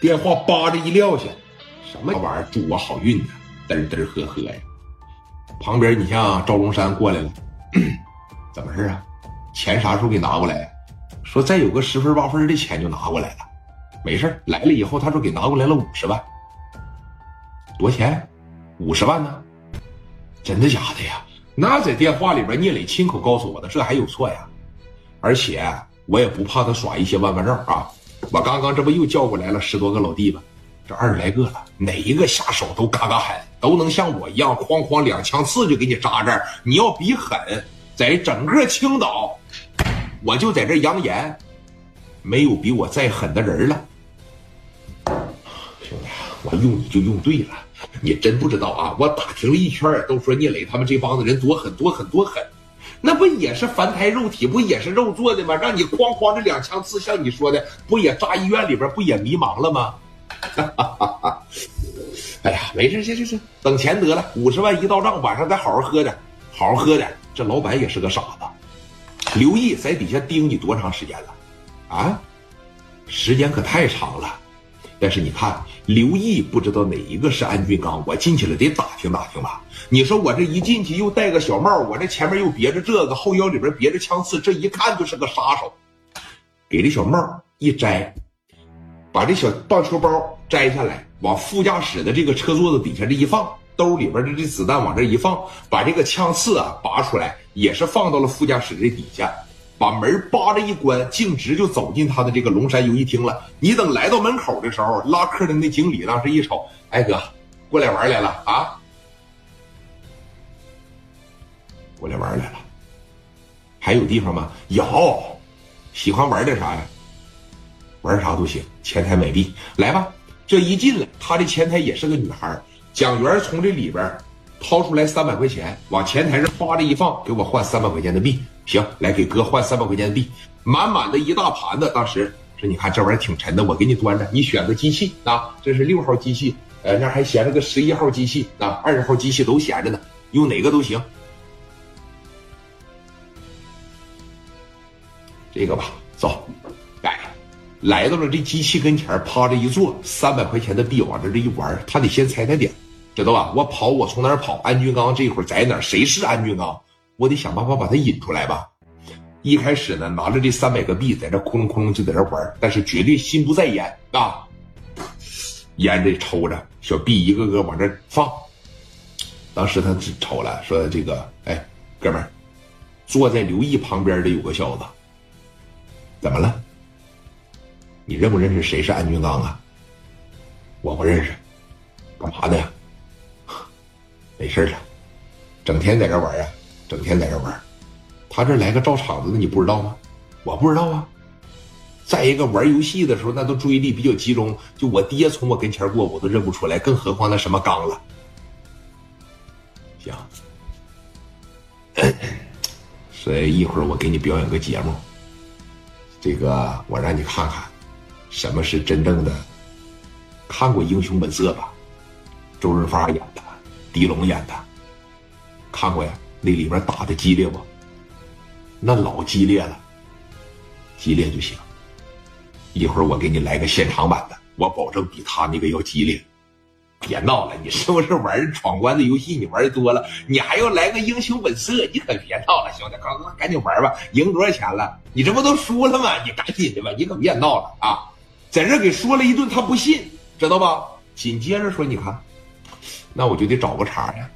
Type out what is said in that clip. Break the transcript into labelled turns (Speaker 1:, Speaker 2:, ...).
Speaker 1: 电话叭的一撂下，什么玩意儿？祝我好运呢，嘚嘚呵呵呀。旁边你像赵龙山过来了，怎么事啊？钱啥时候给拿过来？说再有个十分八分的钱就拿过来了。没事来了以后他说给拿过来了五十万。多少钱？五十万呢？真的假的呀？那在电话里边聂磊亲口告诉我的，这还有错呀？而且我也不怕他耍一些弯弯绕啊。我刚刚这不又叫过来了十多个老弟吗？这二十来个了，哪一个下手都嘎嘎狠，都能像我一样哐哐两枪刺就给你扎这儿。你要比狠，在整个青岛，我就在这扬言，没有比我再狠的人了。兄弟，我用你就用对了，你真不知道啊！我打听了一圈，都说聂磊他们这帮子人多狠多狠多狠。那不也是凡胎肉体，不也是肉做的吗？让你哐哐这两枪刺，像你说的，不也扎医院里边，不也迷茫了吗？哈哈哈哈哎呀，没事，行行行，等钱得了，五十万一到账，晚上再好好喝点，好好喝点。这老板也是个傻子，刘毅在底下盯你多长时间了？啊，时间可太长了。但是你看，刘毅不知道哪一个是安俊刚，我进去了得打听打听吧。你说我这一进去又戴个小帽，我这前面又别着这个，后腰里边别着枪刺，这一看就是个杀手。给这小帽一摘，把这小棒球包摘下来，往副驾驶的这个车座子底下这一放，兜里边的这子弹往这一放，把这个枪刺啊拔出来，也是放到了副驾驶这底下。把门扒着一关，径直就走进他的这个龙山游戏厅了。你等来到门口的时候，拉客的那经理当时一瞅，哎哥，过来玩来了啊？过来玩来了。还有地方吗？有。喜欢玩点啥呀？玩啥都行，前台买币，来吧。这一进来，他的前台也是个女孩。蒋元从这里边掏出来三百块钱，往前台上扒着一放，给我换三百块钱的币。行，来给哥换三百块钱的币，满满的一大盘子。当时说：“你看这玩意儿挺沉的，我给你端着，你选个机器啊，这是六号机器，呃，那还闲着个十一号机器啊，二十号机器都闲着呢，用哪个都行。这个吧，走，来，来到了这机器跟前，趴着一坐，三百块钱的币往这这一玩，他得先猜猜点，知道吧？我跑，我从哪儿跑？安俊刚这会儿在哪儿？谁是安俊刚？”我得想办法把他引出来吧。一开始呢，拿着这三百个币，在这窟窿窟窿就在这玩，但是绝对心不在焉啊。烟这抽着，小币一个个往这放。当时他只瞅了，说：“这个，哎，哥们儿，坐在刘毅旁边的有个小子，怎么了？你认不认识谁是安俊刚啊？我不认识，干嘛的呀？没事了，整天在这玩啊。”整天在这玩，他这来个照场子的，你不知道吗？我不知道啊。再一个玩游戏的时候，那都注意力比较集中，就我爹从我跟前过，我都认不出来，更何况那什么刚了。行，所以一会儿我给你表演个节目，这个我让你看看，什么是真正的。看过《英雄本色》吧？周润发演的，狄龙演的，看过呀。那里面打的激烈不？那老激烈了，激烈就行。一会儿我给你来个现场版的，我保证比他那个要激烈。别闹了，你是不是玩闯关的游戏？你玩多了，你还要来个英雄本色？你可别闹了，兄弟，赶赶紧玩吧！赢多少钱了？你这不都输了吗？你赶紧的吧，你可别闹了啊！在这给说了一顿，他不信，知道吧？紧接着说，你看，那我就得找个茬呀。